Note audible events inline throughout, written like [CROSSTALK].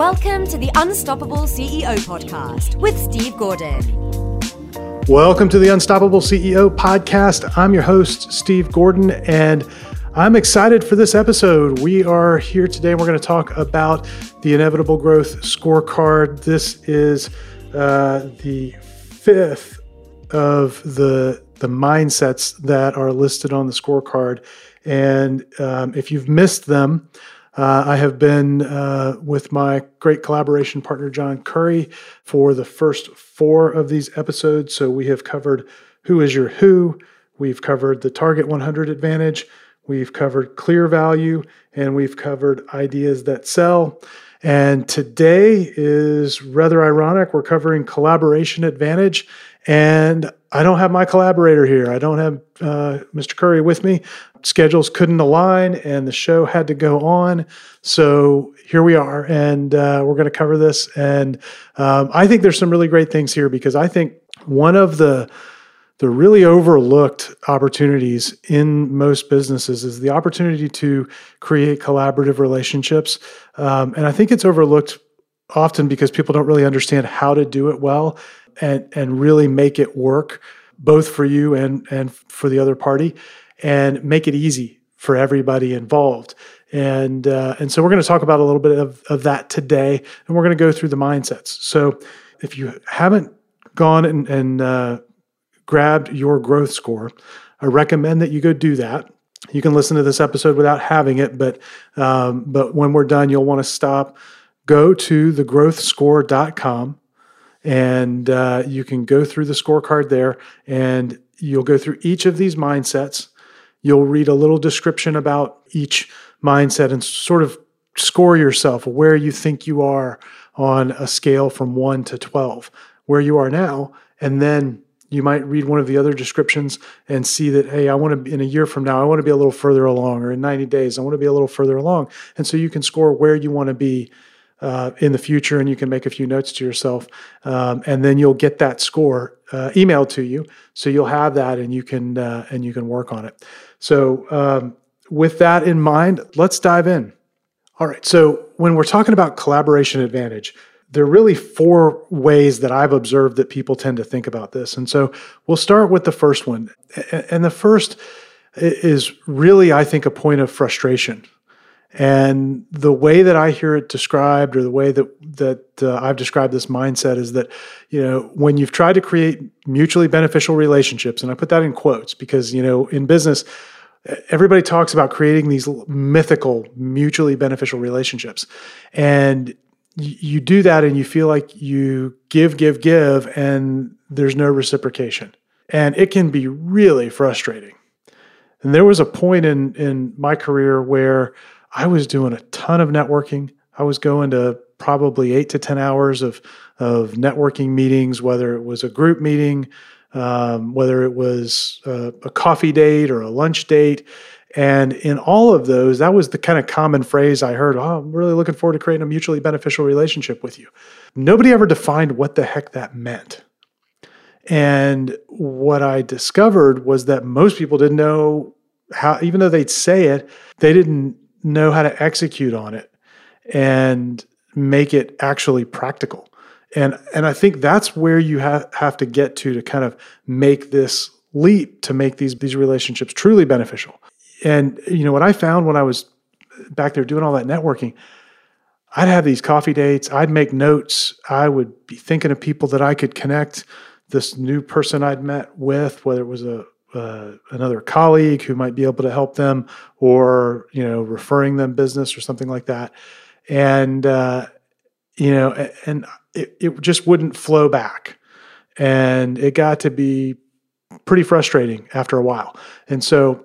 Welcome to the Unstoppable CEO podcast with Steve Gordon. Welcome to the Unstoppable CEO podcast. I'm your host, Steve Gordon, and I'm excited for this episode. We are here today. and We're going to talk about the Inevitable Growth Scorecard. This is uh, the fifth of the the mindsets that are listed on the scorecard. And um, if you've missed them, uh, I have been uh, with my great collaboration partner, John Curry, for the first four of these episodes. So we have covered who is your who, we've covered the Target 100 advantage, we've covered clear value, and we've covered ideas that sell. And today is rather ironic. We're covering collaboration advantage. And I don't have my collaborator here. I don't have uh, Mr. Curry with me. Schedules couldn't align, and the show had to go on. So here we are, and uh, we're going to cover this. And um, I think there's some really great things here because I think one of the the really overlooked opportunities in most businesses is the opportunity to create collaborative relationships. Um, and I think it's overlooked often because people don't really understand how to do it well and and really make it work both for you and and for the other party and make it easy for everybody involved. And uh, and so we're going to talk about a little bit of, of that today and we're going to go through the mindsets. So if you haven't gone and, and uh, grabbed your growth score i recommend that you go do that. You can listen to this episode without having it but um, but when we're done you'll want to stop go to thegrowthscore.com and uh, you can go through the scorecard there and you'll go through each of these mindsets. You'll read a little description about each mindset and sort of score yourself where you think you are on a scale from 1 to 12, where you are now. And then you might read one of the other descriptions and see that, hey, I want to, in a year from now, I want to be a little further along, or in 90 days, I want to be a little further along. And so you can score where you want to be uh, in the future, and you can make a few notes to yourself, um, and then you'll get that score uh, emailed to you. So you'll have that, and you can uh, and you can work on it. So um, with that in mind, let's dive in. All right. So when we're talking about collaboration advantage, there are really four ways that I've observed that people tend to think about this, and so we'll start with the first one, and the first is really, I think, a point of frustration and the way that I hear it described, or the way that that uh, I've described this mindset, is that you know when you've tried to create mutually beneficial relationships, and I put that in quotes because you know in business, everybody talks about creating these mythical mutually beneficial relationships, and you do that, and you feel like you give, give, give, and there's no reciprocation, and it can be really frustrating. And there was a point in in my career where I was doing a ton of networking. I was going to probably eight to 10 hours of, of networking meetings, whether it was a group meeting, um, whether it was a, a coffee date or a lunch date. And in all of those, that was the kind of common phrase I heard oh, I'm really looking forward to creating a mutually beneficial relationship with you. Nobody ever defined what the heck that meant. And what I discovered was that most people didn't know how, even though they'd say it, they didn't know how to execute on it and make it actually practical. And and I think that's where you have have to get to to kind of make this leap to make these these relationships truly beneficial. And you know what I found when I was back there doing all that networking, I'd have these coffee dates, I'd make notes, I would be thinking of people that I could connect this new person I'd met with, whether it was a uh, another colleague who might be able to help them or you know referring them business or something like that and uh, you know and it, it just wouldn't flow back and it got to be pretty frustrating after a while and so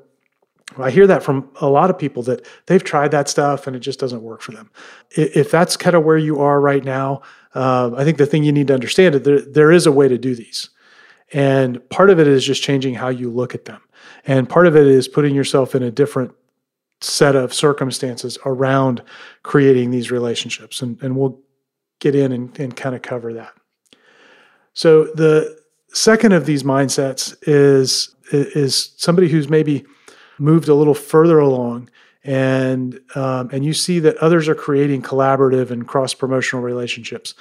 I hear that from a lot of people that they've tried that stuff and it just doesn't work for them. If that's kind of where you are right now, uh, I think the thing you need to understand is there, there is a way to do these. And part of it is just changing how you look at them. And part of it is putting yourself in a different set of circumstances around creating these relationships. And, and we'll get in and, and kind of cover that. So the second of these mindsets is is somebody who's maybe moved a little further along and um, and you see that others are creating collaborative and cross promotional relationships,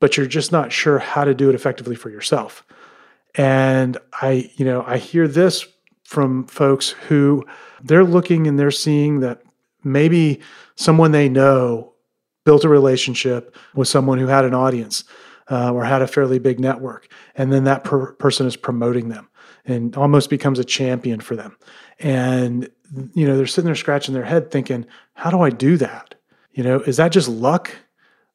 but you're just not sure how to do it effectively for yourself. And I, you know, I hear this from folks who they're looking and they're seeing that maybe someone they know built a relationship with someone who had an audience uh, or had a fairly big network, and then that per- person is promoting them and almost becomes a champion for them. And you know, they're sitting there scratching their head thinking, how do I do that? You know, is that just luck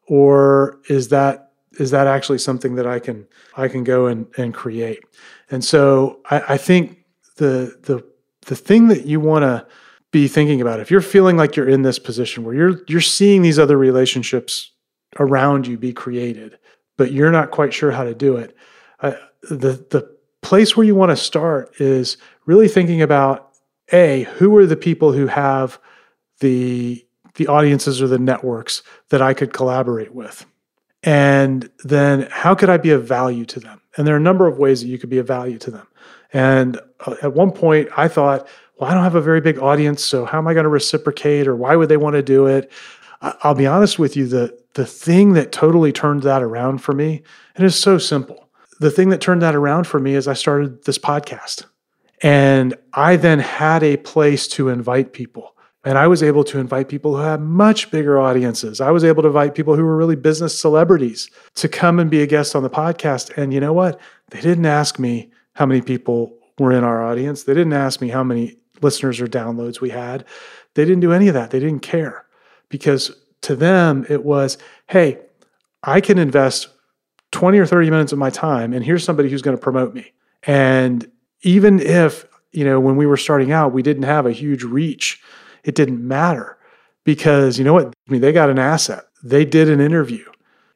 or is that is that actually something that I can I can go and, and create? And so I, I think the the the thing that you want to be thinking about if you're feeling like you're in this position where you're you're seeing these other relationships around you be created, but you're not quite sure how to do it. Uh, the the place where you want to start is really thinking about a who are the people who have the the audiences or the networks that I could collaborate with and then how could I be of value to them? And there are a number of ways that you could be of value to them. And uh, at one point I thought well I don't have a very big audience so how am I going to reciprocate or why would they want to do it? I'll be honest with you the the thing that totally turned that around for me it's so simple. The thing that turned that around for me is I started this podcast. And I then had a place to invite people. And I was able to invite people who had much bigger audiences. I was able to invite people who were really business celebrities to come and be a guest on the podcast. And you know what? They didn't ask me how many people were in our audience. They didn't ask me how many listeners or downloads we had. They didn't do any of that. They didn't care because to them, it was, hey, I can invest 20 or 30 minutes of my time, and here's somebody who's going to promote me. And even if, you know, when we were starting out, we didn't have a huge reach, it didn't matter because, you know what? I mean, they got an asset. They did an interview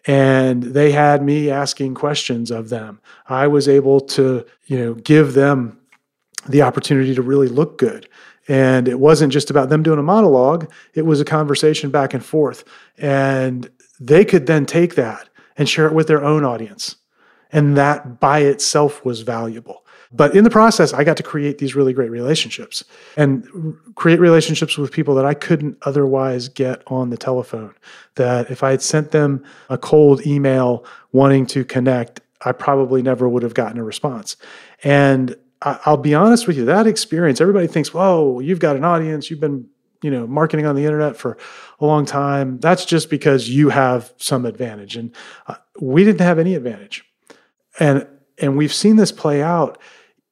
and they had me asking questions of them. I was able to, you know, give them the opportunity to really look good. And it wasn't just about them doing a monologue, it was a conversation back and forth. And they could then take that and share it with their own audience. And that by itself was valuable. But in the process, I got to create these really great relationships and create relationships with people that I couldn't otherwise get on the telephone. That if I had sent them a cold email wanting to connect, I probably never would have gotten a response. And I'll be honest with you, that experience, everybody thinks, whoa, you've got an audience, you've been you know marketing on the internet for a long time that's just because you have some advantage and uh, we didn't have any advantage and and we've seen this play out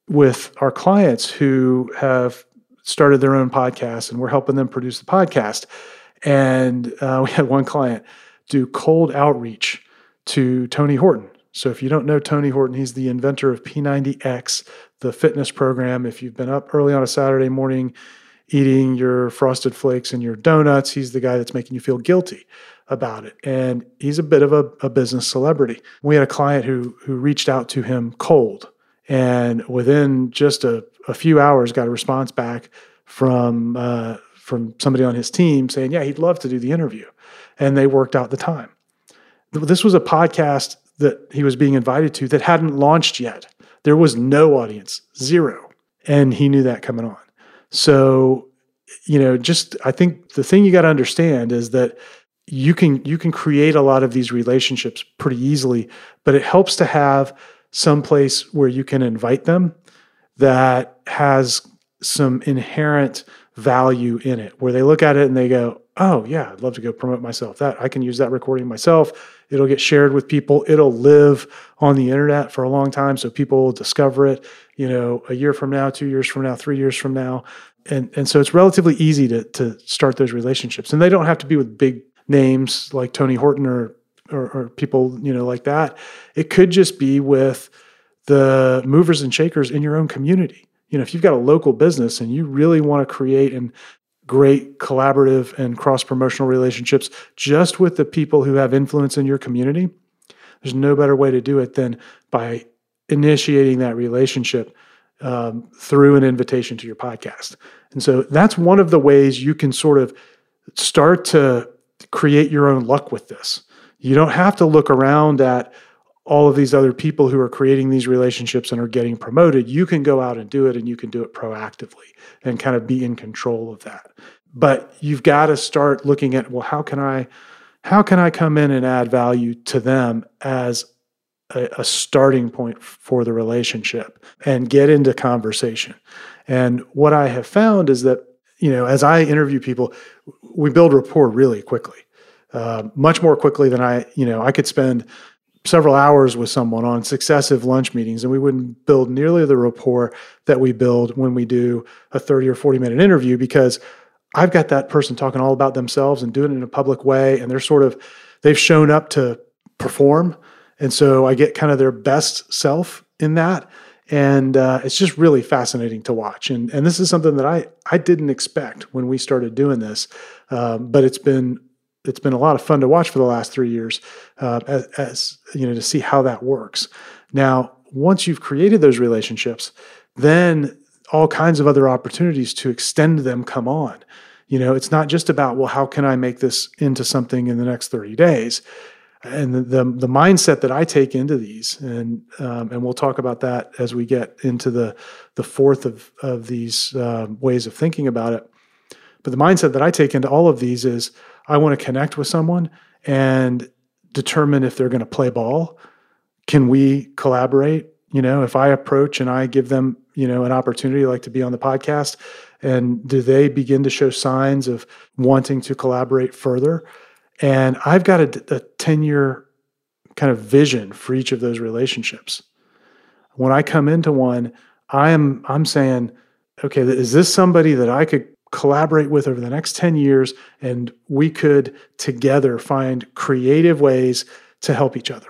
with our clients who have started their own podcast and we're helping them produce the podcast. And uh, [LAUGHS] we had one client do cold outreach to Tony Horton. So if you don't know Tony Horton, he's the inventor of P90X, the fitness program. If you've been up early on a Saturday morning eating your frosted flakes and your donuts, he's the guy that's making you feel guilty about it. And he's a bit of a, a business celebrity. We had a client who who reached out to him cold and within just a, a few hours got a response back from uh, from somebody on his team saying, "Yeah, he'd love to do the interview," and they worked out the time. This was a podcast that he was being invited to that hadn't launched yet. There was no audience, zero, and he knew that coming on. So, you know, just I think the thing you got to understand is that you can you can create a lot of these relationships pretty easily, but it helps to have someplace where you can invite them that has some inherent value in it, where they look at it and they go, "Oh yeah, I'd love to go promote myself. That I can use that recording myself. It'll get shared with people. It'll live on the internet for a long time, so people will discover it. You know, a year from now, two years from now, three years from now." And, and so it's relatively easy to, to start those relationships. And they don't have to be with big names like Tony Horton or or, or people you know like that. It could just be with the movers and shakers in your own community. You know, if you've got a local business and you really want to create and great collaborative and cross promotional relationships just with the people who have influence in your community, there's no better way to do it than by initiating that relationship um, through an invitation to your podcast. And so that's one of the ways you can sort of start to create your own luck with this. You don't have to look around at all of these other people who are creating these relationships and are getting promoted. You can go out and do it and you can do it proactively and kind of be in control of that. but you've got to start looking at well how can i how can i come in and add value to them as a, a starting point for the relationship and get into conversation and what i have found is that you know as i interview people we build rapport really quickly uh, much more quickly than i you know i could spend several hours with someone on successive lunch meetings and we wouldn't build nearly the rapport that we build when we do a 30 or 40 minute interview because I've got that person talking all about themselves and doing it in a public way and they're sort of they've shown up to perform and so I get kind of their best self in that and uh, it's just really fascinating to watch and and this is something that I I didn't expect when we started doing this um, but it's been it's been a lot of fun to watch for the last three years uh, as, as, you know to see how that works. Now once you've created those relationships then all kinds of other opportunities to extend them come on. You know it's not just about well how can i make this into something in the next 30 days? And the, the, the mindset that i take into these and um, and we'll talk about that as we get into the the fourth of of these uh, ways of thinking about it. But the mindset that i take into all of these is I want to connect with someone and determine if they're going to play ball. Can we collaborate? You know, if I approach and I give them, you know, an opportunity like to be on the podcast, and do they begin to show signs of wanting to collaborate further? And I've got a, a 10 year kind of vision for each of those relationships. When I come into one, I am I'm saying, okay, is this somebody that I could collaborate with over the next 10 years, and we could together find creative ways to help each other.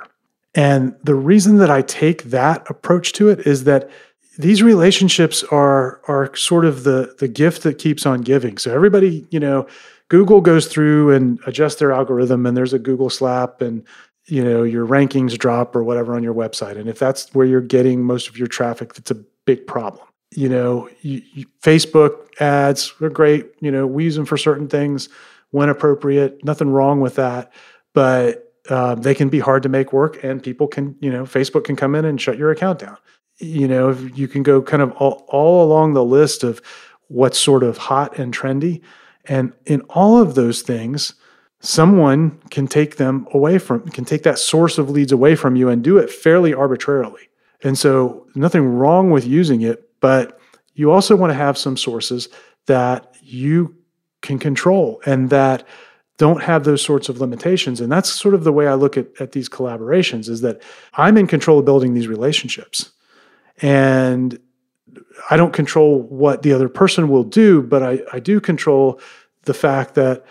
And the reason that I take that approach to it is that these relationships are are sort of the the gift that keeps on giving. So everybody, you know, Google goes through and adjusts their algorithm and there's a Google slap and you know your rankings drop or whatever on your website. And if that's where you're getting most of your traffic, that's a big problem you know, you, you, Facebook ads are great. You know, we use them for certain things when appropriate. Nothing wrong with that, but uh, they can be hard to make work, and people can, you know, Facebook can come in and shut your account down. You know, you can go kind of all, all along the list of what's sort of hot and trendy, and in all of those things, someone can take them away from, can take that source of leads away from you and do it fairly arbitrarily. And so, nothing wrong with using it, but you also want to have some sources that you can control and that don't have those sorts of limitations. And that's sort of the way I look at, at these collaborations is that I'm in control of building these relationships. And I don't control what the other person will do, but I, I do control the fact that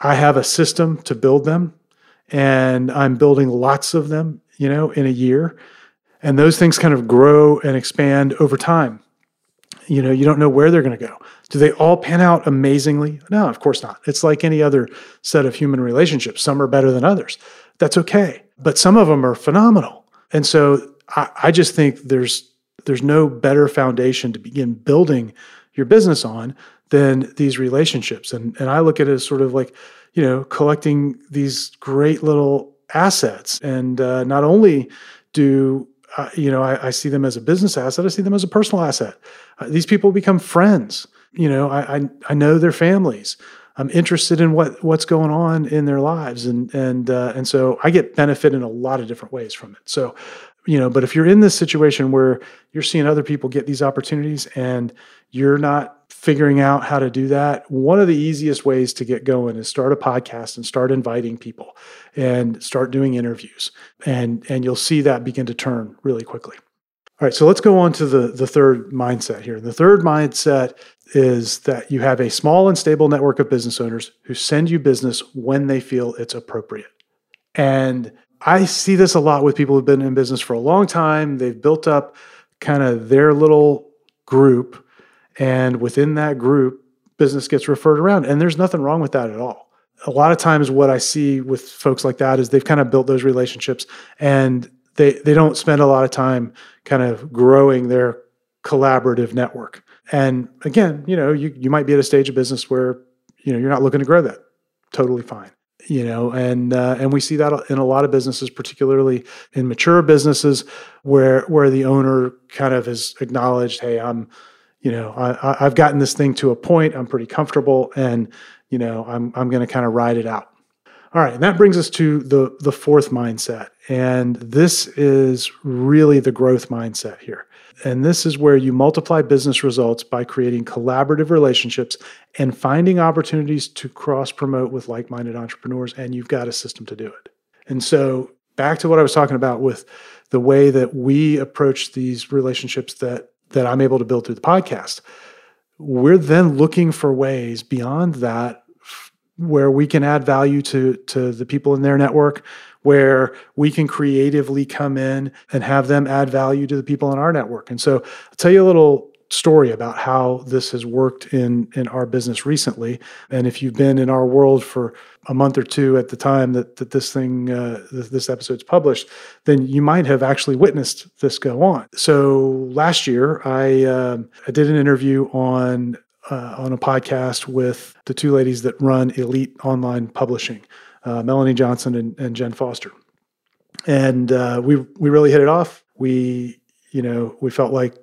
I have a system to build them and I'm building lots of them, you know, in a year. And those things kind of grow and expand over time. You know, you don't know where they're going to go. Do they all pan out amazingly? No, of course not. It's like any other set of human relationships. Some are better than others. That's okay. But some of them are phenomenal. And so I, I just think there's there's no better foundation to begin building your business on than these relationships. And and I look at it as sort of like, you know, collecting these great little assets. And uh, not only do uh, you know, I, I, see them as a business asset. I see them as a personal asset. Uh, these people become friends. You know, I, I, I know their families. I'm interested in what what's going on in their lives, and and uh, and so I get benefit in a lot of different ways from it. So, you know, but if you're in this situation where you're seeing other people get these opportunities and you're not figuring out how to do that, one of the easiest ways to get going is start a podcast and start inviting people and start doing interviews. And, and you'll see that begin to turn really quickly. All right, so let's go on to the, the third mindset here. The third mindset is that you have a small and stable network of business owners who send you business when they feel it's appropriate. And I see this a lot with people who've been in business for a long time. They've built up kind of their little group and within that group, business gets referred around. And there's nothing wrong with that at all. A lot of times, what I see with folks like that is they've kind of built those relationships and they, they don't spend a lot of time kind of growing their collaborative network. And again, you know, you, you might be at a stage of business where, you know, you're not looking to grow that. Totally fine you know and uh, and we see that in a lot of businesses particularly in mature businesses where where the owner kind of has acknowledged hey i'm you know, I, I've gotten this thing to a point. I'm pretty comfortable, and you know, I'm I'm going to kind of ride it out. All right, and that brings us to the the fourth mindset, and this is really the growth mindset here. And this is where you multiply business results by creating collaborative relationships and finding opportunities to cross promote with like minded entrepreneurs. And you've got a system to do it. And so, back to what I was talking about with the way that we approach these relationships that, that I'm able to build through the podcast, we're then looking for ways beyond that where we can add value to, to the people in their network where we can creatively come in and have them add value to the people in our network. And so I'll tell you a little story about how this has worked in in our business recently. And if you've been in our world for a month or two at the time that that this thing uh, this episode's published, then you might have actually witnessed this go on. So last year, I uh, I did an interview on uh, on a podcast with the two ladies that run Elite Online Publishing uh, Melanie Johnson and, and, Jen Foster. And uh, we we really hit it off. We you know we felt like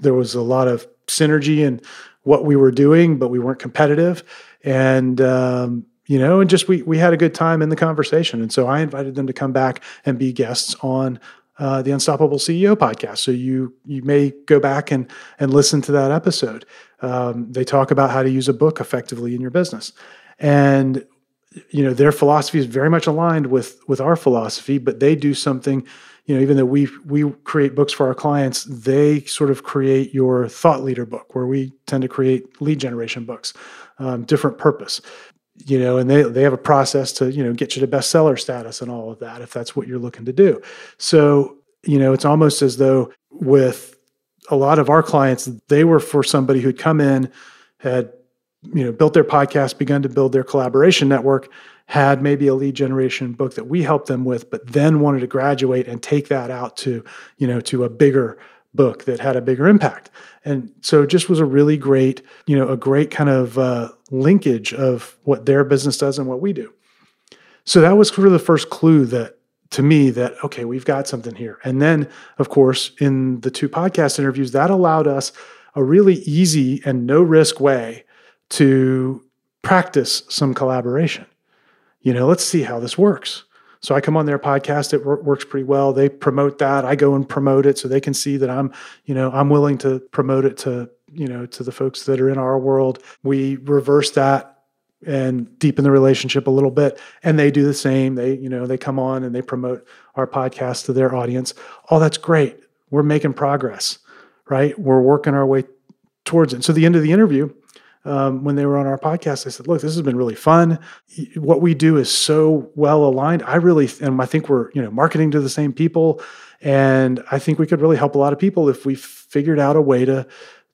there was a lot of synergy in what we were doing, but we weren't competitive. And um, you know, and just we we had a good time in the conversation. And so I invited them to come back and be guests on uh, the Unstoppable CEO podcast. So you you may go back and and listen to that episode. Um, they talk about how to use a book effectively in your business, and you know their philosophy is very much aligned with with our philosophy but they do something you know even though we we create books for our clients they sort of create your thought leader book where we tend to create lead generation books um, different purpose you know and they they have a process to you know get you to bestseller status and all of that if that's what you're looking to do. So you know it's almost as though with a lot of our clients they were for somebody who'd come in had you know built their podcast begun to build their collaboration network had maybe a lead generation book that we helped them with but then wanted to graduate and take that out to you know to a bigger book that had a bigger impact. And so it just was a really great you know a great kind of uh, linkage of what their business does and what we do. So that was sort of the first clue that to me that okay we've got something here. And then of course in the two podcast interviews that allowed us a really easy and no risk way to practice some collaboration. You know, let's see how this works. So I come on their podcast. It works pretty well. They promote that. I go and promote it so they can see that I'm, you know, I'm willing to promote it to, you know, to the folks that are in our world. We reverse that and deepen the relationship a little bit. And they do the same. They, you know, they come on and they promote our podcast to their audience. Oh, that's great. We're making progress, right? We're working our way towards it. So the end of the interview, um, when they were on our podcast, I said, "Look, this has been really fun. What we do is so well aligned. I really, and I think we're you know marketing to the same people, and I think we could really help a lot of people if we figured out a way to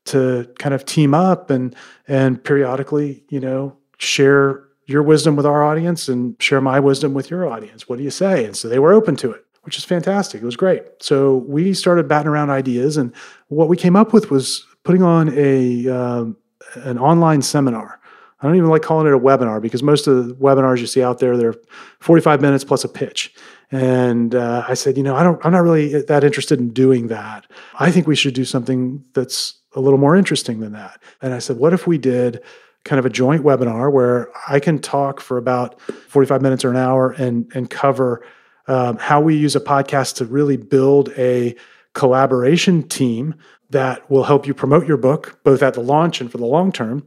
to kind of team up and and periodically, you know, share your wisdom with our audience and share my wisdom with your audience. What do you say?" And so they were open to it which is fantastic. It was great. So we started batting around ideas, and what we came up with was putting on a um, an online seminar. I don't even like calling it a webinar because most of the webinars you see out there, they're 45 minutes plus a pitch. And uh, I said, you know, I don't, I'm not really that interested in doing that. I think we should do something that's a little more interesting than that. And I said, what if we did kind of a joint webinar where I can talk for about 45 minutes or an hour and and cover um, how we use a podcast to really build a collaboration team that will help you promote your book, both at the launch and for the long term.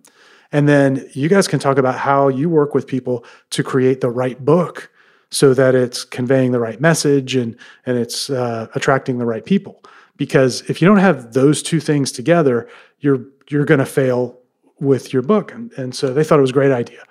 And then you guys can talk about how you work with people to create the right book so that it's conveying the right message and, and it's uh, attracting the right people. Because if you don't have those two things together, you're, you're going to fail with your book. And, and so they thought it was a great idea.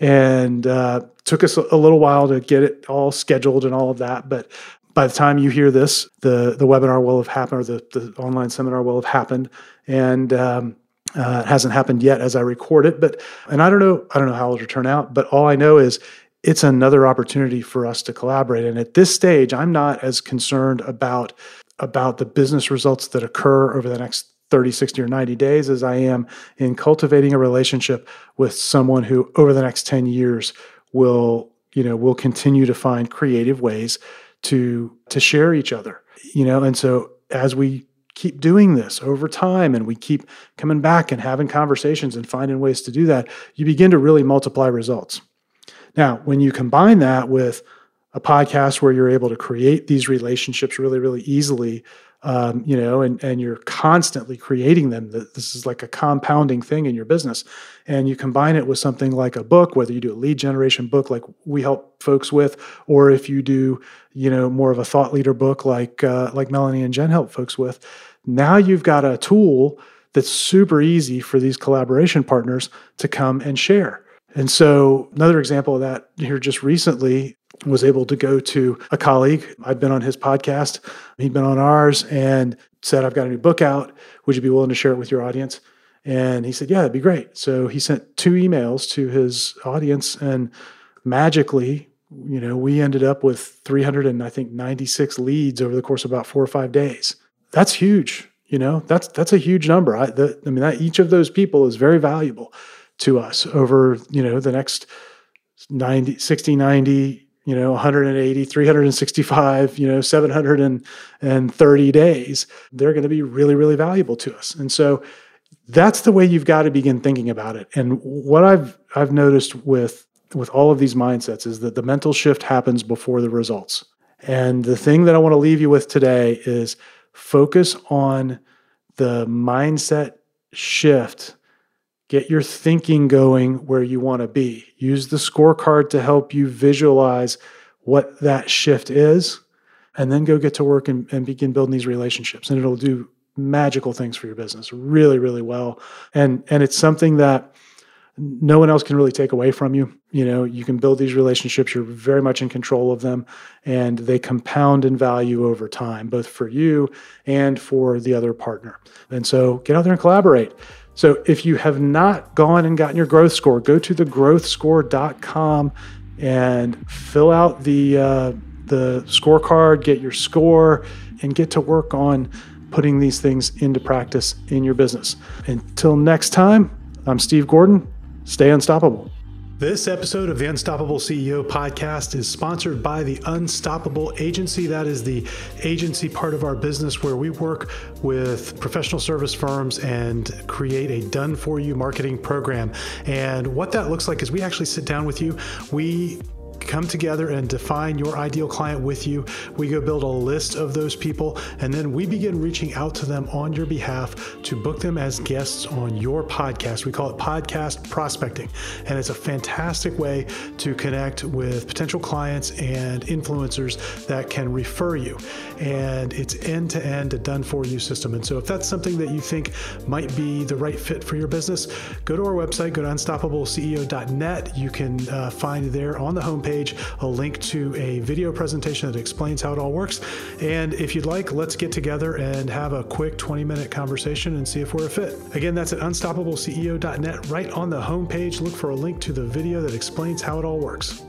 And uh, took us a little while to get it all scheduled and all of that. But by the time you hear this, the the webinar will have happened, or the, the online seminar will have happened, and um, uh, it hasn't happened yet as I record it. But and I don't know, I don't know how it'll turn out. But all I know is it's another opportunity for us to collaborate. And at this stage, I'm not as concerned about about the business results that occur over the next 30, 60, or 90 days as I am in cultivating a relationship with someone who over the next 10 years will, you know, will continue to find creative ways to to share each other you know and so as we keep doing this over time and we keep coming back and having conversations and finding ways to do that, you begin to really multiply results. Now, when you combine that with a podcast where you're able to create these relationships really, really easily, um, you know, and and you're constantly creating them. This is like a compounding thing in your business, and you combine it with something like a book, whether you do a lead generation book like we help folks with, or if you do, you know, more of a thought leader book like uh, like Melanie and Jen help folks with. Now you've got a tool that's super easy for these collaboration partners to come and share. And so, another example of that here just recently was able to go to a colleague. I'd been on his podcast, he'd been on ours, and said, I've got a new book out. Would you be willing to share it with your audience? And he said, Yeah, that'd be great. So he sent two emails to his audience, and magically, you know, we ended up with 300 and I think 96 leads over the course of about four or five days. That's huge. You know, that's that's a huge number. I, the, I mean, that, each of those people is very valuable to us over, you know, the next 90, 60, 90, you know, 180, 365, you know, 730 days. They're going to be really, really valuable to us. And so that's the way you've got to begin thinking about it. And what I've I've noticed with with all of these mindsets is that the mental shift happens before the results. And the thing that I want to leave you with today is focus on the mindset shift Get your thinking going where you want to be. Use the scorecard to help you visualize what that shift is, and then go get to work and, and begin building these relationships. And it'll do magical things for your business really, really well. And and it's something that no one else can really take away from you. You know, you can build these relationships, you're very much in control of them, and they compound in value over time, both for you and for the other partner. And so get out there and collaborate. So if you have not gone and gotten your growth score, go to thegrowthscore.com and fill out the uh, the scorecard, get your score, and get to work on putting these things into practice in your business. Until next time, I'm Steve Gordon. Stay unstoppable. This episode of the Unstoppable CEO podcast is sponsored by the Unstoppable Agency. That is the agency part of our business where we work with professional service firms and create a done for you marketing program. And what that looks like is we actually sit down with you. We come together and define your ideal client with you. We go build a list of those people, and then we begin reaching out to them on your behalf to book them as guests on your podcast. We call it podcast prospecting, and it's a fantastic way to connect with potential clients and influencers that can refer you. And it's end to end, a done for you system. And so, if that's something that you think might be the right fit for your business, go to our website, go to unstoppableceo.net. You can uh, find there on the homepage page a link to a video presentation that explains how it all works. And if you'd like, let's get together and have a quick 20 minute conversation and see if we're a fit. Again, that's at unstoppableceo.net. Right on the homepage, look for a link to the video that explains how it all works.